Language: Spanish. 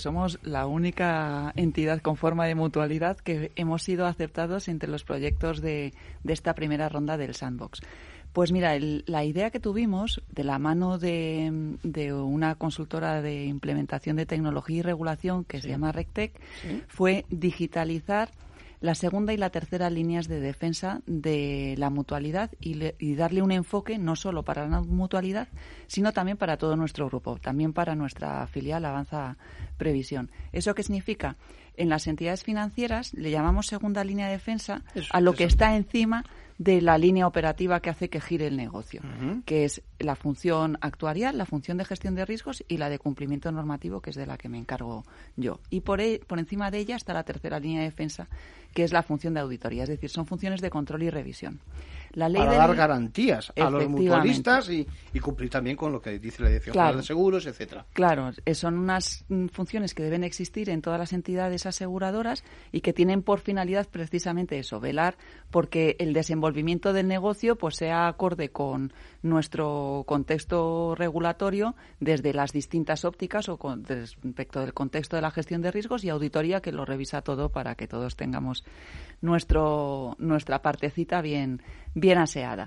Somos la única entidad con forma de mutualidad que hemos sido aceptados entre los proyectos de, esta primera ronda del Sandbox. Pues mira, la idea que tuvimos de la mano de, una consultora de implementación de tecnología y regulación que se llama RecTech fue digitalizar la segunda y la tercera líneas de defensa de la mutualidad y, y, darle un enfoque no solo para la mutualidad, sino también para todo nuestro grupo, también para nuestra filial Avanza Previsión. ¿Eso qué significa? En las entidades financieras le llamamos segunda línea de defensa a lo que está encima de la línea operativa que hace que gire el negocio, que es la función actuarial, la función de gestión de riesgos y la de cumplimiento normativo, que es de la que me encargo yo. Y por, e, por encima de ella está la tercera línea de defensa, que es la función de auditoría, es decir, son funciones de control y revisión. La ley Para dar garantías a los mutualistas y, cumplir también con lo que dice la Dirección de Seguros, etcétera. Claro, eh, son unas mm, funciones que deben existir en todas las entidades aseguradoras y que tienen por finalidad precisamente eso, velar porque el desenvolvimiento del negocio pues sea acorde con nuestro contexto regulatorio desde las distintas ópticas o con, respecto del contexto de la gestión de riesgos y auditoría que lo revisa todo para que todos tengamos nuestro nuestra partecita bien bien aseada.